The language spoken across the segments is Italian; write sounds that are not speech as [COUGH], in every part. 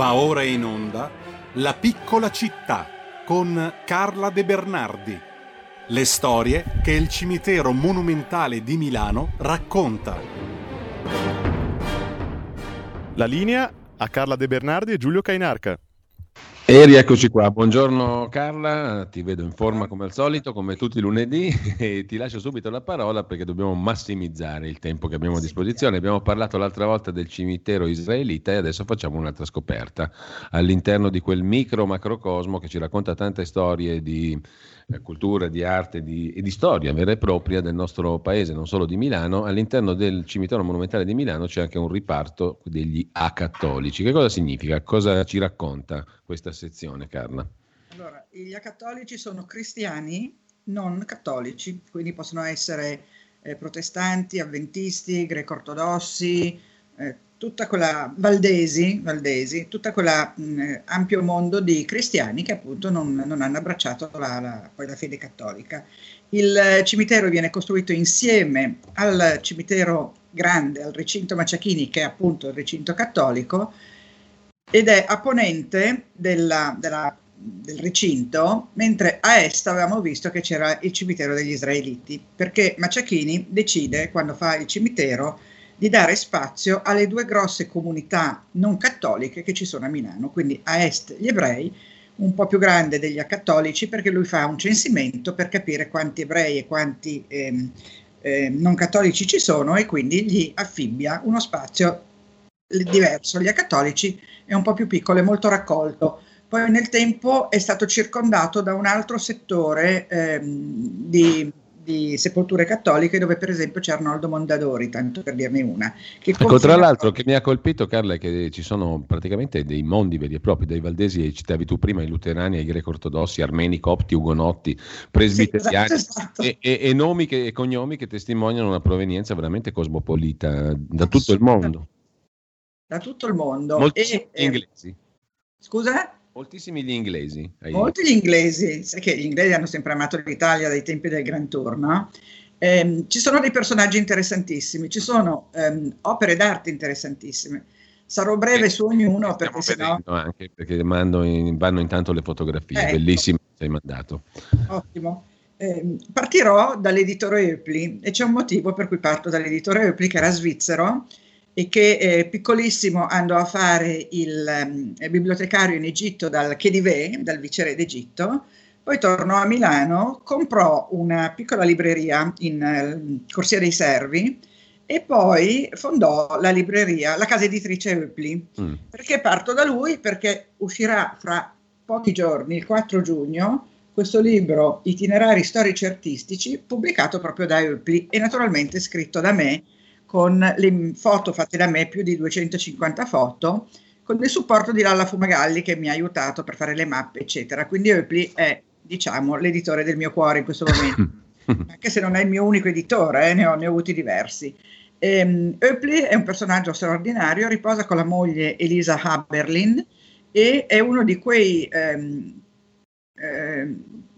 Va ora in onda La piccola città con Carla De Bernardi. Le storie che il cimitero monumentale di Milano racconta. La linea a Carla De Bernardi e Giulio Cainarca. E rieccoci qua, buongiorno Carla, ti vedo in forma come al solito, come tutti i lunedì [LAUGHS] e ti lascio subito la parola perché dobbiamo massimizzare il tempo che abbiamo a disposizione. Abbiamo parlato l'altra volta del cimitero israelita e adesso facciamo un'altra scoperta all'interno di quel micro macrocosmo che ci racconta tante storie di eh, cultura, di arte di, e di storia vera e propria del nostro paese, non solo di Milano, all'interno del cimitero monumentale di Milano c'è anche un riparto degli acattolici. Che cosa significa? Cosa ci racconta questa sezione, Carla? Allora, gli acattolici sono cristiani non cattolici, quindi possono essere eh, protestanti, avventisti, greco-ortodossi, eh, tutta quella valdesi, valdesi tutta quella mh, ampio mondo di cristiani che appunto non, non hanno abbracciato la, la, poi la fede cattolica. Il cimitero viene costruito insieme al cimitero grande, al recinto Maciachini, che è appunto il recinto cattolico, ed è a ponente della, della, del recinto, mentre a est avevamo visto che c'era il cimitero degli israeliti, perché Maciachini decide, quando fa il cimitero, di dare spazio alle due grosse comunità non cattoliche che ci sono a Milano, quindi a est gli ebrei, un po' più grande degli cattolici perché lui fa un censimento per capire quanti ebrei e quanti eh, eh, non cattolici ci sono e quindi gli affibbia uno spazio diverso. Gli cattolici è un po' più piccolo, è molto raccolto. Poi nel tempo è stato circondato da un altro settore ehm, di di sepolture cattoliche dove per esempio c'è Arnoldo Mondadori, tanto per dirne una. Che ecco, tra l'altro che mi ha colpito Carla è che ci sono praticamente dei mondi veri e propri, dai valdesi, citavi tu prima, i luterani, ai greco-ortodossi, armeni, copti, ugonotti, presbiteriani sì, esatto, esatto. E, e, e, nomi che, e cognomi che testimoniano una provenienza veramente cosmopolita da tutto il mondo. Da tutto il mondo. Molti e, inglesi. Scusa? Moltissimi gli inglesi. Molti gli inglesi, sai che gli inglesi hanno sempre amato l'Italia dai tempi del Grand Tour, no? Eh, ci sono dei personaggi interessantissimi, ci sono ehm, opere d'arte interessantissime. Sarò breve eh, su ognuno perché sennò... anche perché in, vanno intanto le fotografie, ecco. bellissime che hai mandato. Ottimo. Eh, partirò dall'editore Eupli e c'è un motivo per cui parto dall'editore Eupli che era svizzero e che eh, piccolissimo andò a fare il, um, bibliotecario in Egitto dal Khedive, dal viceré d'Egitto, poi tornò a Milano, comprò una piccola libreria in uh, Corsia dei Servi e poi fondò la libreria, la casa editrice Eupli. Mm. Perché parto da lui? Perché uscirà fra pochi giorni, il 4 giugno, questo libro Itinerari storici artistici, pubblicato proprio da Eupli e naturalmente scritto da me con le foto fatte da me, più di 250 foto, con il supporto di Lalla Fumagalli che mi ha aiutato per fare le mappe, eccetera. Quindi Eupli è, diciamo, l'editore del mio cuore in questo momento, [LAUGHS] anche se non è il mio unico editore, eh, ne, ho, ne, ho, avuti diversi. Ehm, Eupli è un personaggio straordinario, riposa con la moglie Elisa Haberlin e è uno di quei ehm, eh,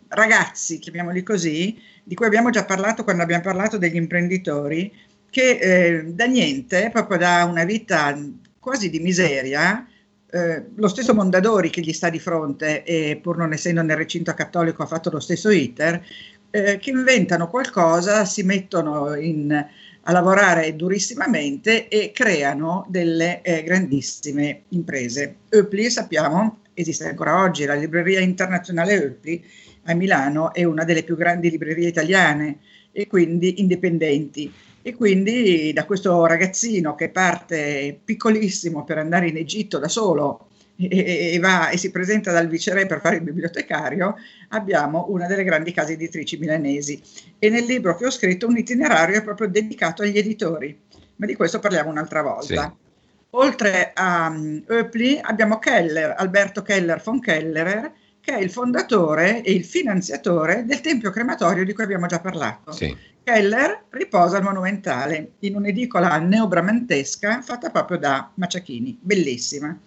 ragazzi, chiamiamoli così, di cui abbiamo già parlato quando abbiamo parlato degli imprenditori, che eh, da niente, proprio da una vita quasi di miseria, eh, lo stesso Mondadori che gli sta di fronte e pur non essendo nel recinto cattolico ha fatto lo stesso iter, eh, che inventano qualcosa, si mettono in, a lavorare durissimamente e creano delle eh, grandissime imprese. Eupli, sappiamo, esiste ancora oggi, la libreria internazionale Eupli a Milano è una delle più grandi librerie italiane e quindi indipendenti e quindi da questo ragazzino che parte piccolissimo per andare in Egitto da solo e, va e si presenta dal viceré per fare il bibliotecario, abbiamo una delle grandi case editrici milanesi. E nel libro che ho scritto un itinerario è proprio dedicato agli editori, ma di questo parliamo un'altra volta. Sì. Oltre a um, Oepli abbiamo Keller, Alberto Keller von Kellerer, che è il fondatore e il finanziatore del Tempio Crematorio di cui abbiamo già parlato. Sì. Keller riposa al Monumentale in un'edicola neobramantesca fatta proprio da Maciachini, bellissima.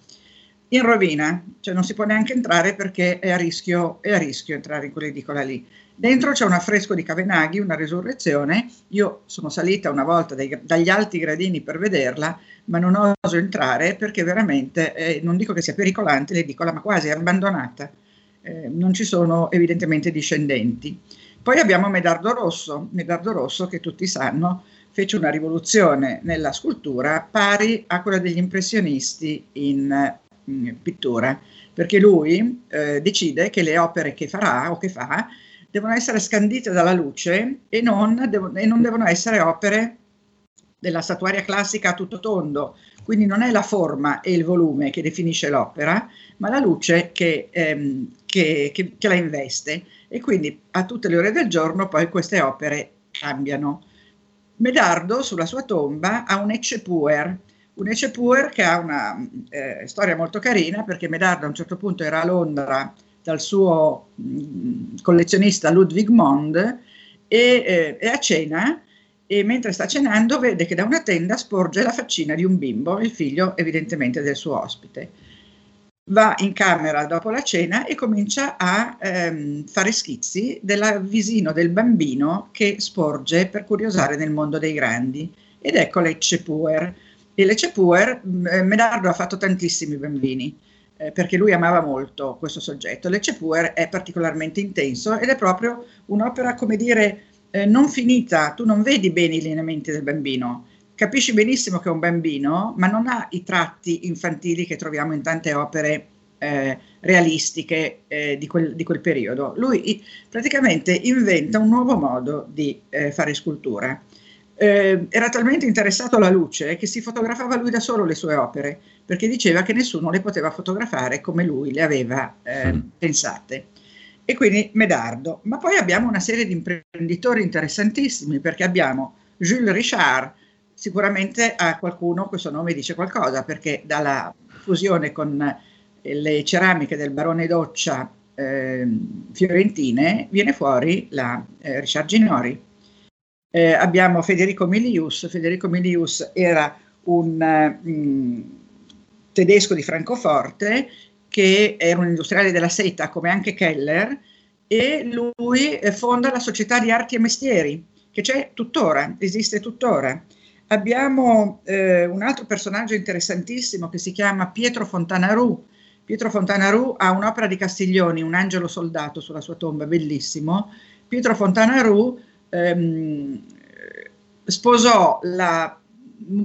in rovina, cioè non si può neanche entrare perché è a rischio, è a rischio entrare in quell'edicola lì. Dentro c'è un affresco di Cavenaghi, una resurrezione. Io sono salita una volta dai, dagli alti gradini per vederla, ma non oso entrare perché veramente, eh, non dico che sia pericolante l'edicola, ma quasi abbandonata. Eh, non ci sono evidentemente discendenti. Poi abbiamo Medardo Rosso, Medardo Rosso che tutti sanno fece una rivoluzione nella scultura pari a quella degli impressionisti in, in pittura, perché lui eh, decide che le opere che farà o che fa devono essere scandite dalla luce e non, devo, e non devono essere opere della statuaria classica a tutto tondo, quindi non è la forma e il volume che definisce l'opera, ma la luce che, ehm, che, che, che, la investe e quindi a tutte le ore del giorno poi queste opere cambiano. Medardo sulla sua tomba ha un Eccepuer, un Eccepuer che ha una eh, storia molto carina perché Medardo a un certo punto era a Londra dal suo mh, mm, collezionista Ludwig Mond e eh, è a cena e mentre sta cenando vede che da una tenda sporge la faccina di un bimbo, il figlio evidentemente del suo ospite. Va in camera dopo la cena e comincia a ehm, fare schizzi del visino del bambino che sporge per curiosare nel mondo dei grandi. Ed ecco Lecce Puer. E Lecce Puer, eh, Medardo ha fatto tantissimi bambini eh, perché lui amava molto questo soggetto. Lecce Puer è particolarmente intenso ed è proprio un'opera, come dire, eh, non finita, tu non vedi bene i lineamenti del bambino, capisci benissimo che è un bambino, ma non ha i tratti infantili che troviamo in tante opere eh, realistiche eh, di, quel, di, quel, periodo. Lui i, praticamente inventa un nuovo modo di eh, fare scultura eh, era talmente interessato alla luce che si fotografava lui da solo le sue opere, perché diceva che nessuno le poteva fotografare come lui le aveva eh, mm. pensate. E quindi Medardo. Ma poi abbiamo una serie di imprenditori interessantissimi, perché abbiamo Jules Richard, sicuramente a qualcuno questo nome dice qualcosa, perché dalla fusione con eh, le ceramiche del barone Doccia eh, fiorentine viene fuori la eh, Richard Ginori eh, abbiamo Federico Milius. Federico Milius era un mh, mm, tedesco di Francoforte che era un industriale della seta come anche Keller e lui eh, fonda la società di arti e mestieri che c'è tuttora, esiste tuttora. Abbiamo eh, un altro personaggio interessantissimo che si chiama Pietro Fontanaru. Pietro Fontanaru ha un'opera di Castiglioni, un angelo soldato sulla sua tomba, bellissimo. Pietro Fontanaru ehm, sposò la,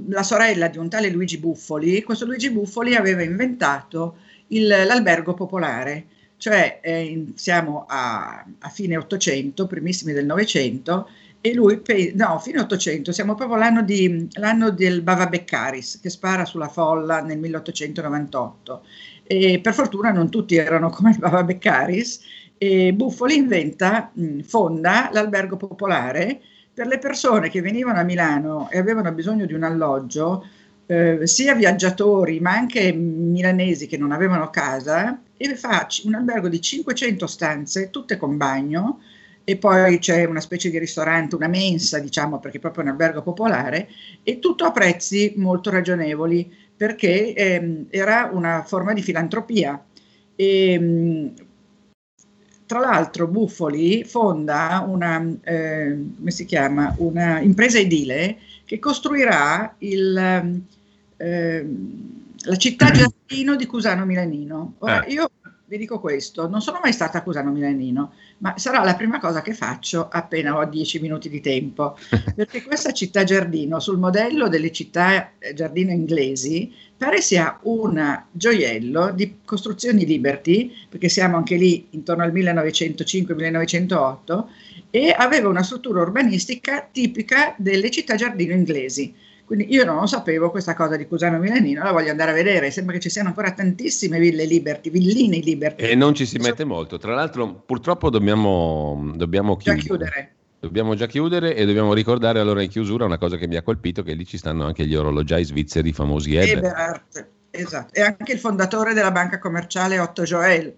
la, sorella di un tale Luigi Buffoli. Questo Luigi Buffoli aveva inventato il, l'albergo popolare, cioè eh, siamo a, a fine 800, primissimi del Novecento, e lui, no, fine 800, siamo proprio l'anno, di, l'anno del Bava Beccaris che spara sulla folla nel 1898. E per fortuna non tutti erano come il Bava Beccaris e Buffoli inventa, fonda l'albergo popolare per le persone che venivano a Milano e avevano bisogno di un alloggio, eh, sia viaggiatori ma anche milanesi che non avevano casa, e fa un albergo di 500 stanze, tutte con bagno, e poi c'è una specie di ristorante, una mensa, diciamo, perché è proprio un albergo popolare, e tutto a prezzi molto ragionevoli, perché ehm, era una forma di filantropia. E, mh, tra l'altro Buffoli fonda una, eh, come si chiama, una impresa edile che costruirà il, eh, la città giardino di [CLEARS THROAT] Cusano Milanino. Ora, eh. io vi dico questo, non sono mai stata a Cusano Milanino, ma sarà la prima cosa che faccio appena ho dieci minuti di tempo, [LAUGHS] perché questa città giardino, sul modello delle città eh, giardino inglesi, pare sia un gioiello di costruzioni Liberty, perché siamo anche lì intorno al 1905-1908, e aveva una struttura urbanistica tipica delle città giardino inglesi quindi io non lo sapevo questa cosa di Cusano Milanino, la voglio andare a vedere, sembra che ci siano ancora tantissime ville Liberty, villine Liberty. E non ci si mette molto, tra l'altro purtroppo dobbiamo, dobbiamo chiudere. chiudere. Dobbiamo già chiudere e dobbiamo ricordare allora in chiusura una cosa che mi ha colpito, che lì ci stanno anche gli orologiai svizzeri famosi Eberhardt. Esatto, e anche il fondatore della banca commerciale Otto Joel,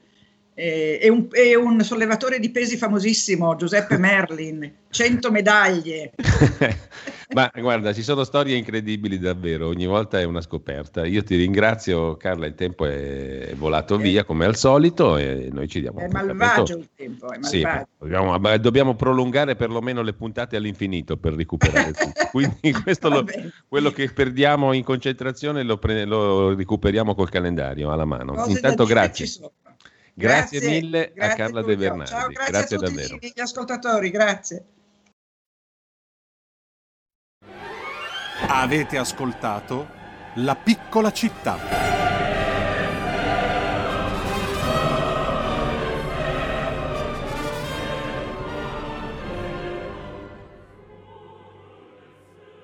e un, e, un, sollevatore di pesi famosissimo, Giuseppe [LAUGHS] Merlin, 100 medaglie. [LAUGHS] Ma guarda, ci sono storie incredibili davvero, ogni volta è una scoperta. Io ti ringrazio Carla, il tempo è volato eh. via come al solito e noi ci diamo È malvagio il tempo, è sì, dobbiamo, dobbiamo, prolungare perlomeno le puntate all'infinito per recuperare tutto. [LAUGHS] Quindi questo lo, quello che perdiamo in concentrazione lo, pre, lo recuperiamo col calendario alla mano. Cose Intanto grazie. Grazie, grazie, mille grazie a Carla De Bernardi. Ciao, grazie, grazie a tutti davvero. gli ascoltatori, grazie. Avete ascoltato La piccola città.